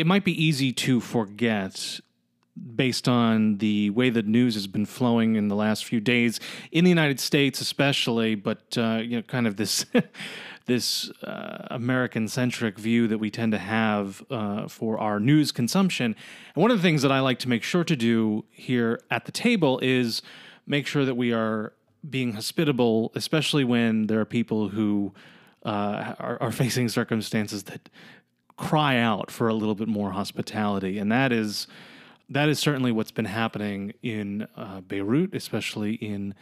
it might be easy to forget based on the way the news has been flowing in the last few days in the United States, especially, but uh, you know, kind of this this uh, American centric view that we tend to have uh, for our news consumption. And one of the things that I like to make sure to do here at the table is make sure that we are being hospitable, especially when there are people who uh, are, are facing circumstances that cry out for a little bit more hospitality, and that is that is certainly what's been happening in uh, Beirut, especially in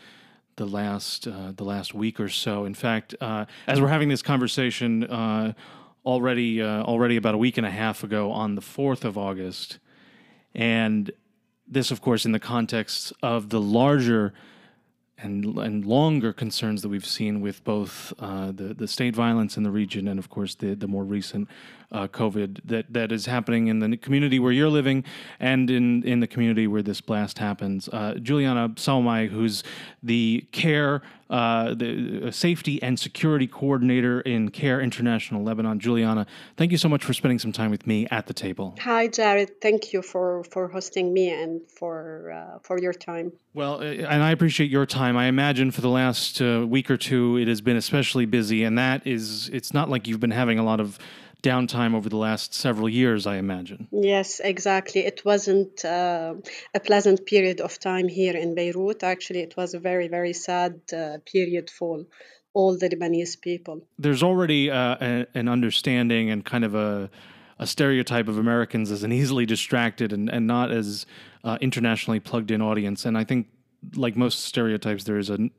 the last uh, the last week or so. In fact, uh, as we're having this conversation uh, already uh, already about a week and a half ago on the fourth of August, and this, of course, in the context of the larger and and longer concerns that we've seen with both uh, the the state violence in the region and of course the the more recent uh, COVID that that is happening in the community where you're living and in in the community where this blast happens. Uh, Juliana Salmai, who's the care uh, the safety and security coordinator in CARE International Lebanon. Juliana, thank you so much for spending some time with me at the table. Hi, Jared. Thank you for for hosting me and for uh, for your time. Well, uh, and I appreciate your time. I imagine for the last uh, week or two, it has been especially busy, and that is, it's not like you've been having a lot of downtime over the last several years, I imagine. Yes, exactly. It wasn't uh, a pleasant period of time here in Beirut. Actually, it was a very, very sad uh, period for all the Lebanese people. There's already uh, a, an understanding and kind of a, a stereotype of Americans as an easily distracted and, and not as uh, internationally plugged in audience. And I think like most stereotypes, there is a,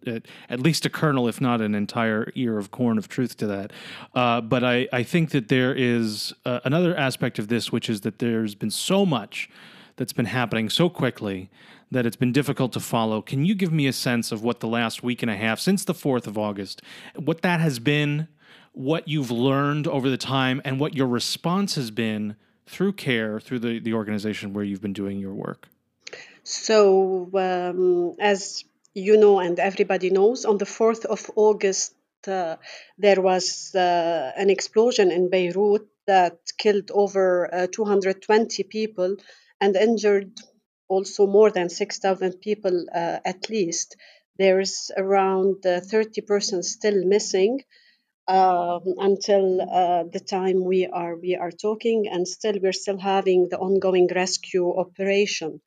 at least a kernel, if not an entire ear of corn of truth to that. Uh, but I, I think that there is uh, another aspect of this, which is that there's been so much that's been happening so quickly that it's been difficult to follow. Can you give me a sense of what the last week and a half, since the 4th of August, what that has been, what you've learned over the time, and what your response has been through CARE, through the, the organization where you've been doing your work? So, um, as you know, and everybody knows, on the 4th of August, uh, there was uh, an explosion in Beirut that killed over uh, 220 people and injured also more than 6,000 people uh, at least. There's around uh, 30 persons still missing. Um, until uh, the time we are we are talking, and still we're still having the ongoing rescue operation.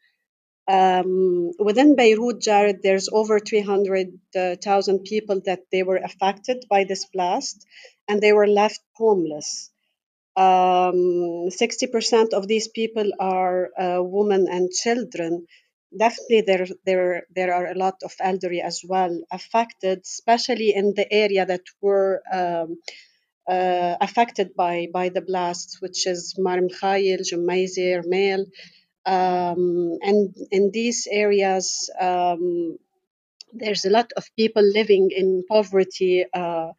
Um, within Beirut, Jared, there's over 300,000 people that they were affected by this blast, and they were left homeless. Um, 60% of these people are uh, women and children. Definitely, there, there, there are a lot of elderly as well affected, especially in the area that were um, uh, affected by, by the blast, which is Mar Mikhail, Gemmayzeh, Mail. Um, and in these areas, um, there's a lot of people living in poverty uh,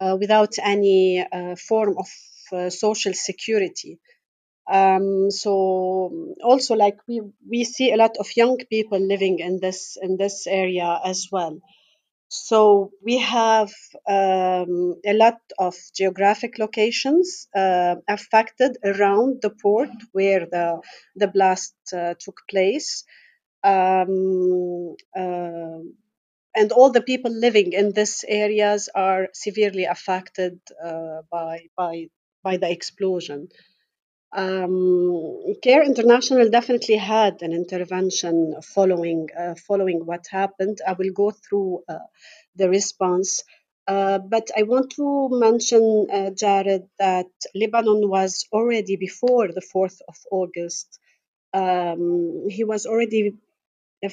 uh, without any uh, form of uh, social security. Um, so also, like we we see a lot of young people living in this in this area as well. So we have um, a lot of geographic locations uh, affected around the port where the, the blast uh, took place. Um, uh, and all the people living in these areas are severely affected uh, by, by, by the explosion. Um, Care International definitely had an intervention following uh, following what happened. I will go through uh, the response, uh, but I want to mention, uh, Jared, that Lebanon was already before the fourth of August. Um, he was already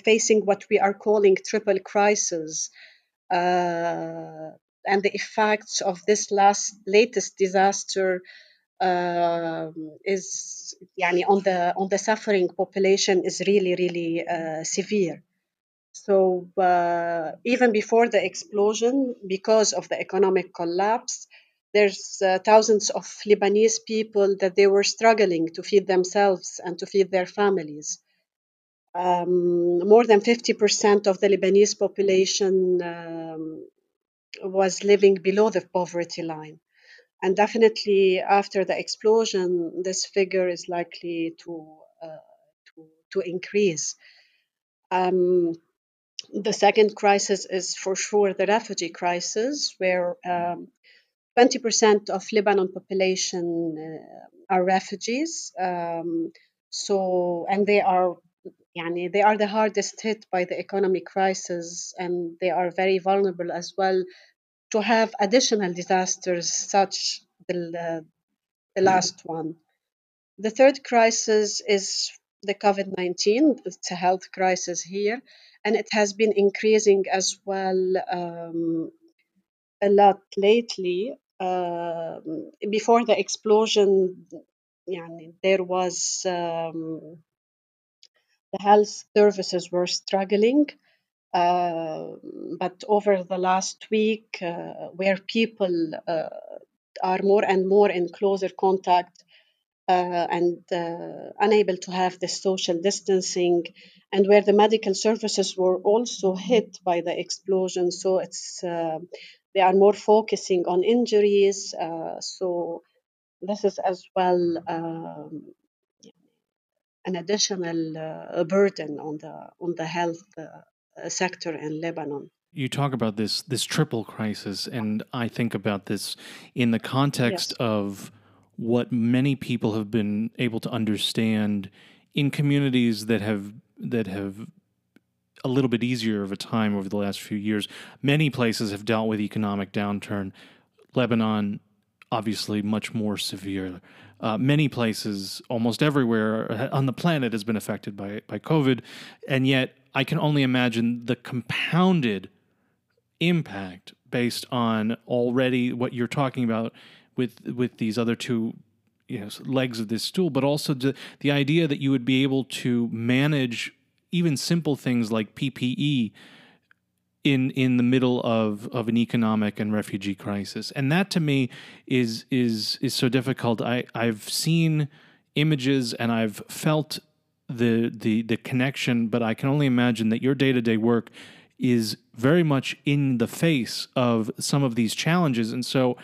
facing what we are calling triple crisis. Uh, and the effects of this last latest disaster uh, is yani on the on the suffering population is really really uh, severe. So uh, even before the explosion, because of the economic collapse, there's uh, thousands of Lebanese people that they were struggling to feed themselves and to feed their families. Um, more than 50% of the Lebanese population um, was living below the poverty line. And definitely after the explosion, this figure is likely to uh, to, to increase. Um, the second crisis is for sure the refugee crisis, where um, 20% of Lebanon population uh, are refugees. Um, so, and they are, yani, they are the hardest hit by the economic crisis, and they are very vulnerable as well to have additional disasters such the, the last one. The third crisis is the COVID 19, it's a health crisis here, and it has been increasing as well um, a lot lately. Uh, before the explosion, there was um, the health services were struggling. Uh, but over the last week, uh, where people uh, are more and more in closer contact uh, and uh, unable to have the social distancing, and where the medical services were also hit by the explosion. So it's uh, they are more focusing on injuries. So this is as well um, an additional burden on the on the health sector in Lebanon. You talk about this this triple crisis and i think about this in the context yes. of what many people have been able to understand in communities that have that have a little bit easier of a time over the last few years. Many places have dealt with economic downturn. Lebanon obviously much more severe. Uh, many places, almost everywhere on the planet, has been affected by by COVID, and yet I can only imagine the compounded impact based on already what you're talking about with with these other two you know legs of this stool but also the, the idea that you would be able to manage even simple things like PPE in in the middle of of an economic and refugee crisis. And that to me is is is so difficult. I i've seen images and i've felt the the the connection but i can only imagine that your day-to-day work is very much in the face of some of these challenges. And so,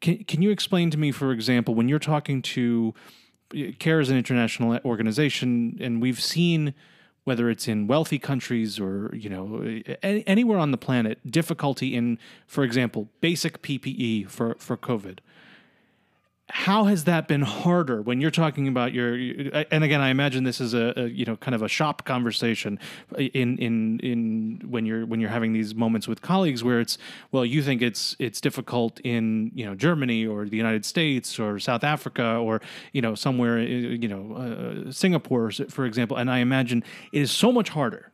can, can you explain to me, for example, when you're talking to eh, CARE is an international organization, and we've seen whether it's in wealthy countries or you know eh, anywhere on the planet difficulty in for example basic ppe for for covid how has that been harder when you're talking about your and again i imagine this is a, a, you know kind of a shop conversation in in in when you're when you're having these moments with colleagues where it's well you think it's it's difficult in you know germany or the united states or south africa or you know somewhere uh, you know uh, singapore for example. And i imagine it is so much harder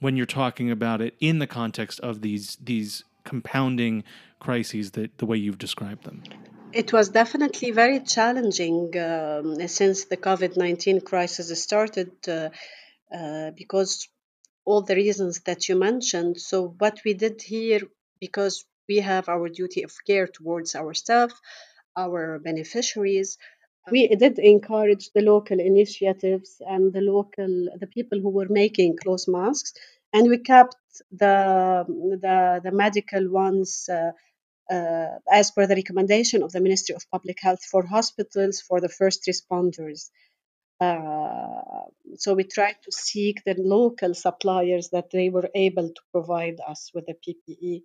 when you're talking about it in the context of these these compounding crises that the way you've described them it was definitely very challenging um, since the COVID 19 crisis started uh, uh, because all the reasons that you mentioned. So, what we did here, because we have our duty of care towards our staff, our beneficiaries, we did encourage the local initiatives and the local the people who were making close masks and we kept the the, the medical ones uh, uh, as per the recommendation of the Ministry of Public Health for hospitals for the first responders. Uh, so we tried to seek the local suppliers that they were able to provide us with the PPE,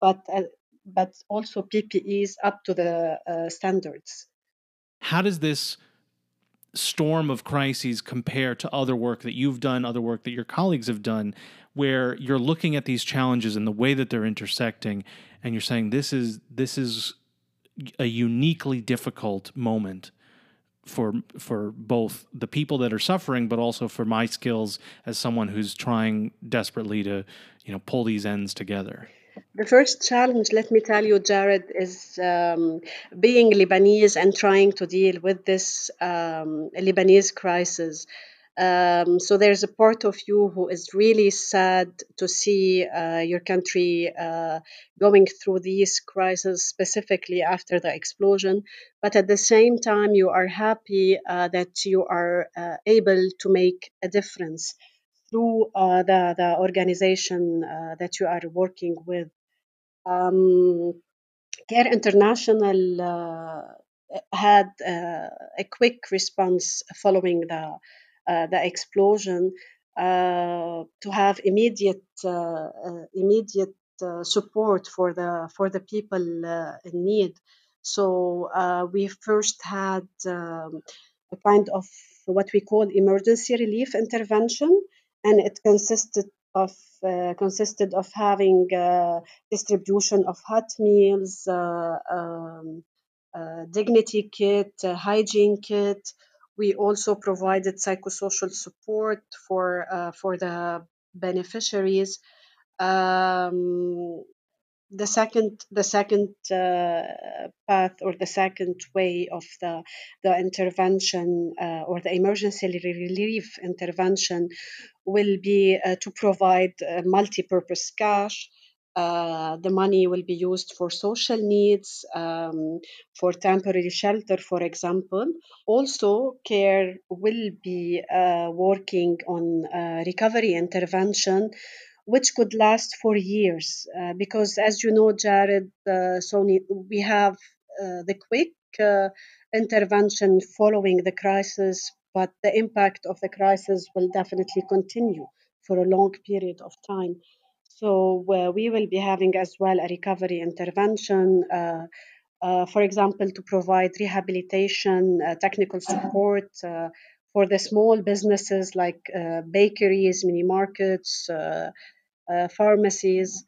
but uh, but also PPEs up to the uh, standards. How does this storm of crises compare to other work that you've done, other work that your colleagues have done, where you're looking at these challenges and the way that they're intersecting, and you're saying this is this is a uniquely difficult moment for for both the people that are suffering, but also for my skills as someone who's trying desperately to you know pull these ends together. The first challenge, let me tell you, Jared, is um, being Lebanese and trying to deal with this um, Lebanese crisis. Um, so there's a part of you who is really sad to see uh, your country uh, going through these crises, specifically after the explosion. But at the same time, you are happy uh, that you are uh, able to make a difference through uh, the, the organization uh, that you are working with. Um, CARE International had a quick response following the the explosion uh, to have immediate immediate support for the for the people in need. So we first had um, a kind of what we call emergency relief intervention, and it consisted of uh, consisted of having uh, distribution of hot meals, uh, um, dignity kit, hygiene kit. We also provided psychosocial support for for the beneficiaries. Um, the second the second uh, path or the second way of the the intervention uh, or the emergency relief intervention will be uh, to provide multi-purpose cash uh, the money will be used for social needs, um, for temporary shelter, for example. Also, CARE will be uh, working on uh, recovery intervention which could last for years. Uh, because, as you know, Jared, uh, Sony, we have uh, the quick intervention following the crisis, but the impact of the crisis will definitely continue for a long period of time. So, uh, we will be having as well a recovery intervention. Uh, for example, to provide rehabilitation, technical support, for the small businesses like uh, bakeries, mini markets, uh, uh, pharmacies.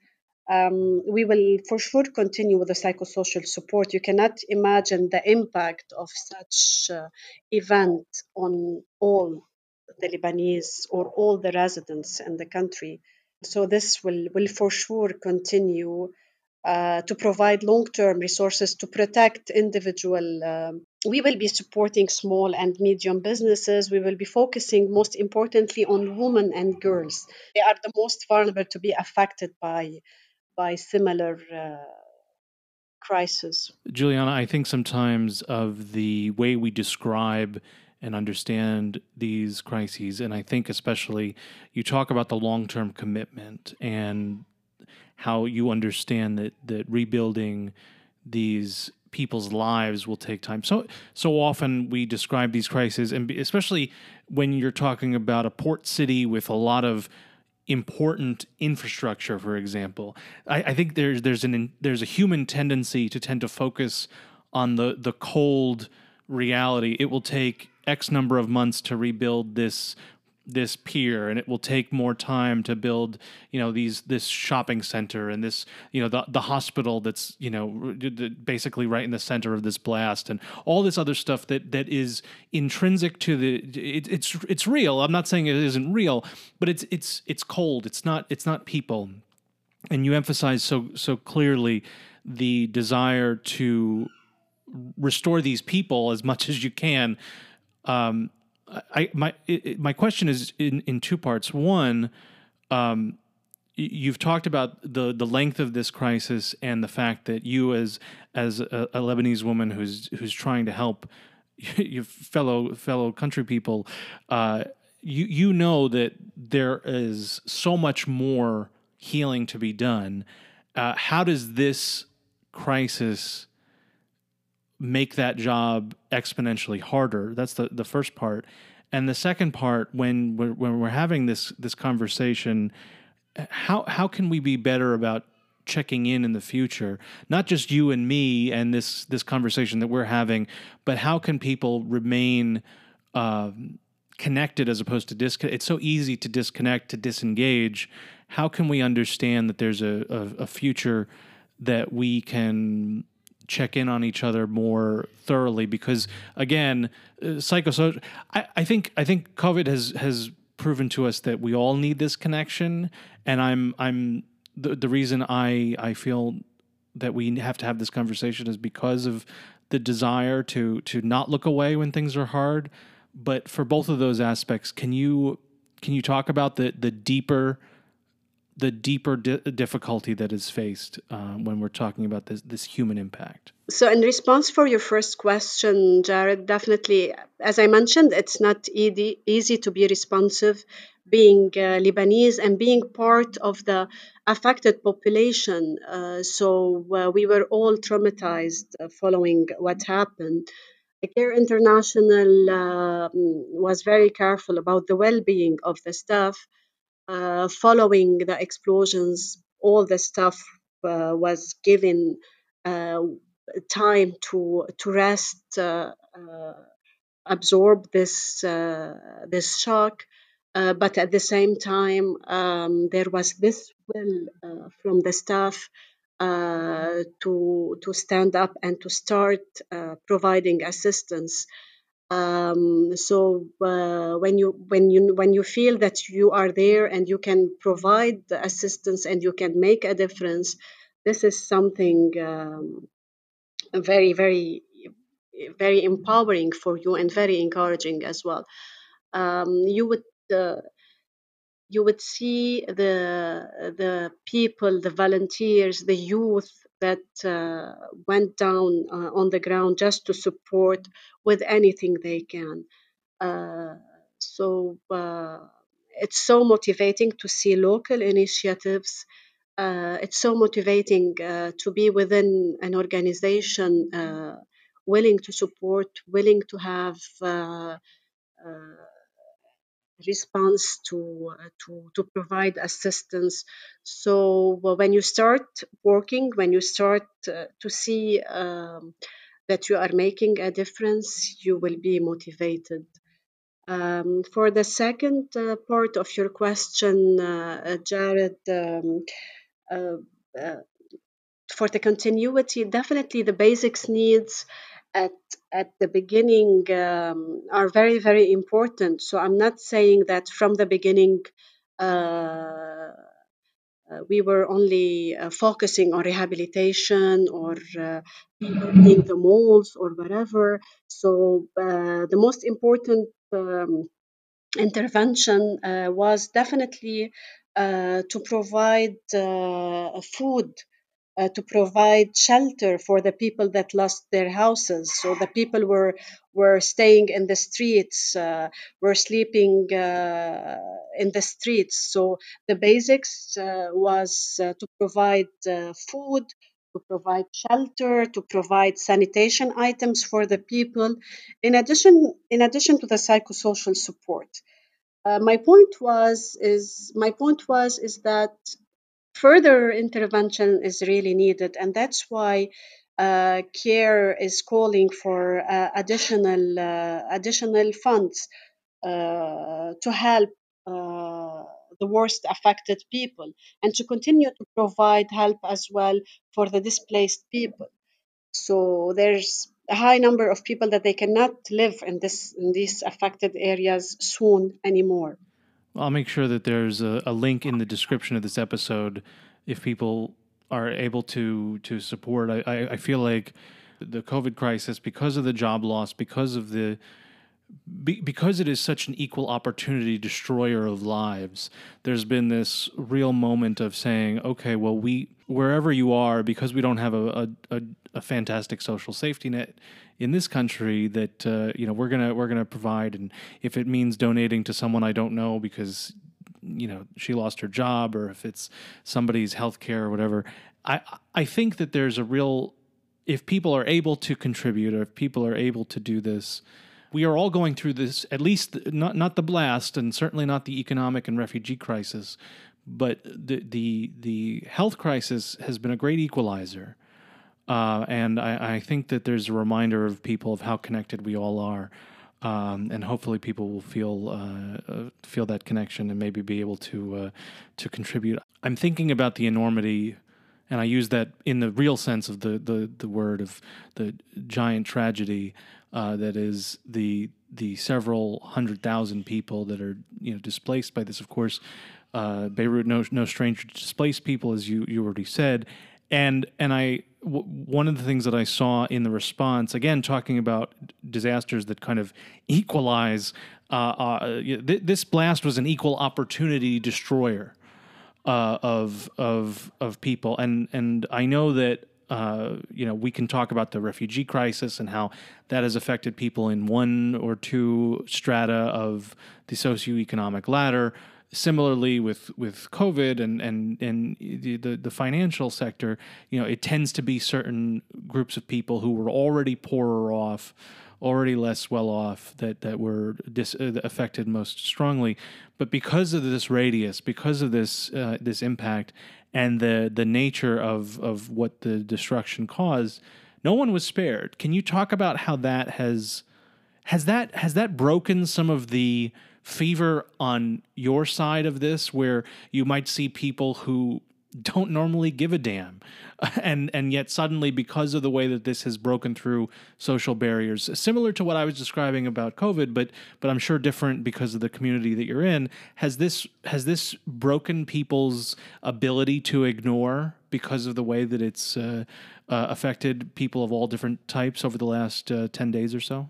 Um, we will for sure continue with the psychosocial support. You cannot imagine the impact of such uh, event on all the Lebanese or all the residents in the country. So this will, will for sure continue uh, to provide long-term resources to protect individual. Um, we will be supporting small and medium businesses. We will be focusing most importantly on women and girls. They are the most vulnerable to be affected by by similar. Uh, crisis. Juliana, I think sometimes of the way we describe and understand these crises, and I think especially you talk about the long term commitment and how you understand that that rebuilding these people's lives will take time. So so often we describe these crises, and especially when you're talking about a port city with a lot of important infrastructure, for example. I, I think there's there's an there's a human tendency to tend to focus on the the cold reality. It will take X number of months to rebuild this this pier and it will take more time to build you know these this shopping center and this you know the the hospital that's you know basically right in the center of this blast and all this other stuff that that is intrinsic to the it, it's it's real. I'm not saying it isn't real but it's it's it's cold. It's not it's not people. And you emphasize so so clearly the desire to restore these people as much as you can um, I my it, my question is in in two parts. One, um, you've talked about the the length of this crisis and the fact that you as as a, a Lebanese woman who's who's trying to help your fellow fellow country people, uh, you you know that there is so much more healing to be done. Uh, how does this crisis make that job exponentially harder. That's the, the first part. And the second part, when we're, when we're having this this conversation, how how can we be better about checking in in the future? Not just you and me and this this conversation that we're having, but how can people remain um, connected as opposed to disconnect? It's so easy to disconnect, to disengage. How can we understand that there's a, a, a future that we can check in on each other more thoroughly because again uh, psychosocial I, I think i think covid has has proven to us that we all need this connection. And i'm i'm the, the reason i i feel that we have to have this conversation is because of the desire to to not look away when things are hard. But for both of those aspects can you can you talk about the the deeper the deeper di- difficulty that is faced uh, when we're talking about this this human impact. So, in response for your first question, Jared, definitely, as I mentioned, it's not easy easy to be responsive being uh, Lebanese and being part of the affected population. Uh, so uh, we were all traumatized uh, following what happened. Care International um, was very careful about the well being of the staff. Uh, following the explosions, all the staff uh, was given time to, to rest, absorb this, this shock. Uh, but at the same time, um, there was this will uh, from the staff uh, to to stand up and to start uh, providing assistance. Um, so uh, when you when you when you feel that you are there and you can provide the assistance and you can make a difference, this is something um, very very very empowering for you and very encouraging as well. Um, you would the you would see the the people, the volunteers, the youth that uh, went down uh, on the ground just to support with anything they can. Uh, so uh, it's so motivating to see local initiatives. Uh, it's so motivating uh, to be within an organization willing to support, willing to have response to uh, to to provide assistance. So well, when you start working, when you start uh, to see um, that you are making a difference, you will be motivated. Um, for the second uh, part of your question, uh, uh, Jared, um, uh, for the continuity, definitely the basics needs at at the beginning um, are very very important. So I'm not saying that from the beginning. Uh, uh, we were only uh, focusing on rehabilitation or uh, rebuilding the malls or whatever. So uh, the most important um, intervention uh, was definitely to provide food uh, to provide shelter for the people that lost their houses. So the people were were staying in the streets, uh, were sleeping uh, in the streets. So the basics uh, was uh, to provide uh, food, to provide shelter, to provide sanitation items for the people. In addition, in addition to the psychosocial support. my point was is my point was is that further intervention is really needed, and that's why uh, CARE is calling for uh, additional uh, additional funds uh, to help uh, the worst affected people, and to continue to provide help as well for the displaced people. So there's a high number of people that they cannot live in this in these affected areas soon anymore. I'll make sure that there's a, a, link in the description of this episode if people are able to to support. I, I, I feel like the COVID crisis, because of the job loss, because of the be, because it is such an equal opportunity destroyer of lives, there's been this real moment of saying, okay, well, we wherever you are, because we don't have a a, a, a fantastic social safety net in this country, that uh, you know we're gonna we're gonna provide, and if it means donating to someone I don't know because you know she lost her job, or if it's somebody's health care or whatever, I I think that there's a real if people are able to contribute or if people are able to do this we are all going through this, at least not not the blast, and certainly not the economic and refugee crisis, but the the the health crisis has been a great equalizer, uh, and I, I, think that there's a reminder of people of how connected we all are, um, and hopefully people will feel uh, uh, feel that connection and maybe be able to uh, to contribute. I'm thinking about the enormity and I use that in the real sense of the the, the word of the giant tragedy uh, that is the the several hundred thousand people that are you know displaced by this. Of course, uh, Beirut no no stranger to displaced people, as you you already said, and and I w- one of the things that I saw in the response, again talking about disasters that kind of equalize. Uh, uh, th- this blast was an equal opportunity destroyer uh, of of of people, and and I know that uh, you know, we can talk about the refugee crisis and how that has affected people in one or two strata of the socioeconomic ladder. similarly with with COVID and and and the, the, the financial sector, you know, it tends to be certain groups of people who were already poorer off, already less well off that that were dis, uh, affected most strongly. But because of this radius, because of this uh, this impact, and the the nature of of what the destruction caused, no one was spared. Can you talk about how that has has that has that broken some of the fever on your side of this where you might see people who don't normally give a damn and and yet suddenly because of the way that this has broken through social barriers similar to what I was describing about covid but but I'm sure different because of the community that you're in has this has this broken people's ability to ignore because of the way that it's uh, uh, affected people of all different types over the last uh, 10 days or so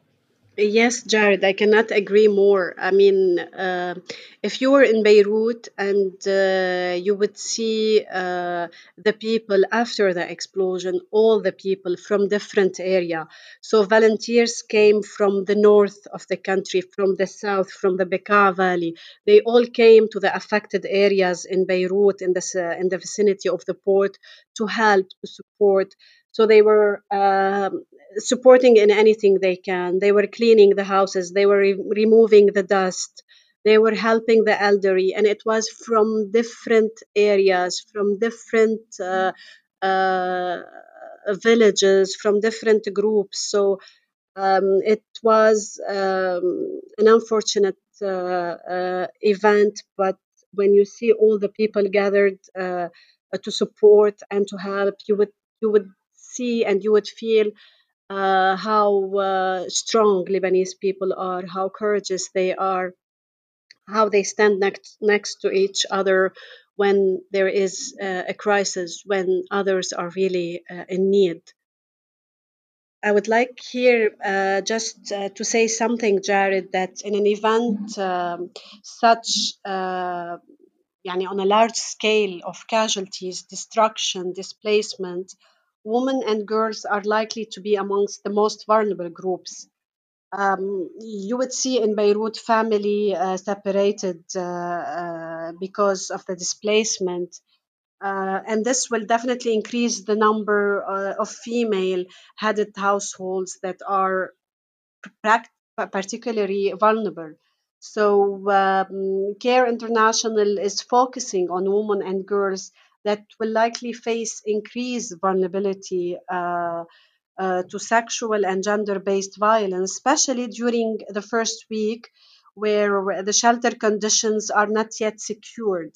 Yes, Jared, I cannot agree more. I mean, uh, if you were in Beirut and uh, you would see uh, the people after the explosion, all the people from different area. So volunteers came from the north of the country, from the south, from the Bekaa Valley. They all came to the affected areas in Beirut, in the in the vicinity of the port, to help, to support. So they were um, supporting in anything they can. They were cleaning the houses, they were re- removing the dust, they were helping the elderly, and it was from different areas, from different uh, uh, villages, from different groups. So um, it was um, an unfortunate uh, uh event, but when you see all the people gathered uh, to support and to help, you would you would see and you would feel uh, how uh, strong Lebanese people are, how courageous they are, how they stand next next to each other when there is uh, a crisis, when others are really uh, in need. I would like here uh, just uh, to say something, Jared, that in an event um, such, uh, yani on a large scale of casualties, destruction, displacement, women and girls are likely to be amongst the most vulnerable groups. Um, you would see in Beirut family uh, separated uh, uh, because of the displacement. Uh, and this will definitely increase the number uh, of female headed households that are particularly vulnerable. So, um, CARE International is focusing on women and girls that will likely face increased vulnerability uh, uh, to sexual and gender based violence, especially during the first week where the shelter conditions are not yet secured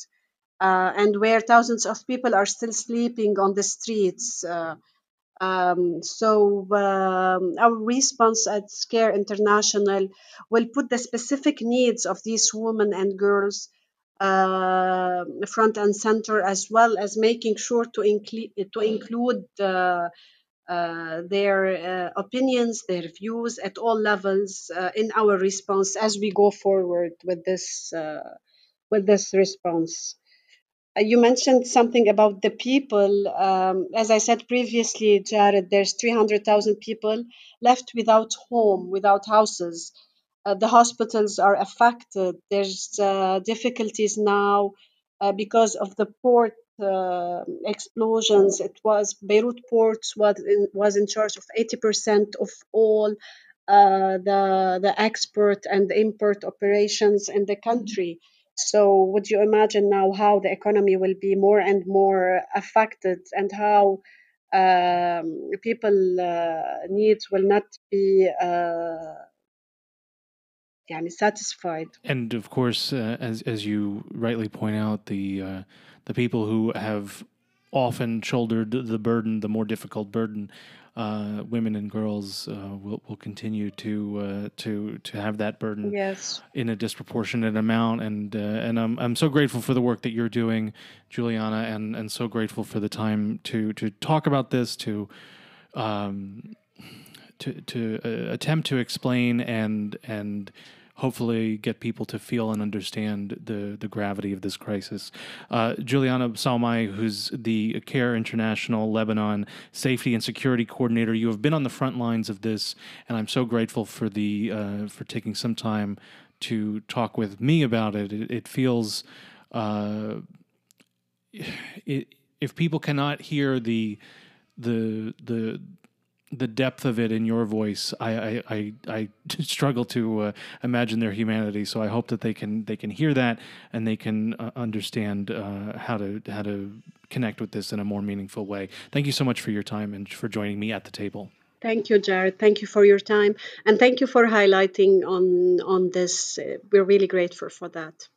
uh, and where thousands of people are still sleeping on the streets. Uh, um, so um, our response at CARE International will put the specific needs of these women and girls uh, front and center, as well as making sure to, include to include uh, uh, their uh, opinions, their views at all levels uh, in our response as we go forward with this uh, with this response. You mentioned something about the people. Um, as I said previously, Jared, there's 300,000 people left without home, without houses uh, the hospitals are affected. There's uh, difficulties now uh, because of the port uh, explosions. It was Beirut ports was in, was in charge of 80% of all uh, the the export and import operations in the country. So, would you imagine now how the economy will be more and more affected, and how um, people needs will not be yani satisfied. And of course, uh, as as you rightly point out, the uh, the people who have often shouldered the burden, the more difficult burden, uh, women and girls uh, will will continue to uh, to to have that burden yes. in a disproportionate amount. And uh, and I'm I'm so grateful for the work that you're doing, Juliana, and and so grateful for the time to to talk about this to. Um, to to uh, attempt to explain and and hopefully get people to feel and understand the the gravity of this crisis. Uh, Juliana Salmai, who's the CARE International Lebanon Safety and Security Coordinator, you have been on the front lines of this, and I'm so grateful for the uh, for taking some time to talk with me about it. It, it feels uh, it, if people cannot hear the the the the depth of it in your voice, I I, I, I struggle to uh, imagine their humanity. So I hope that they can they can hear that and they can uh, understand uh, how to how to connect with this in a more meaningful way. Thank you so much for your time and for joining me at the table. Thank you, Jared. Thank you for your time, and thank you for highlighting on on this. We're really grateful for that.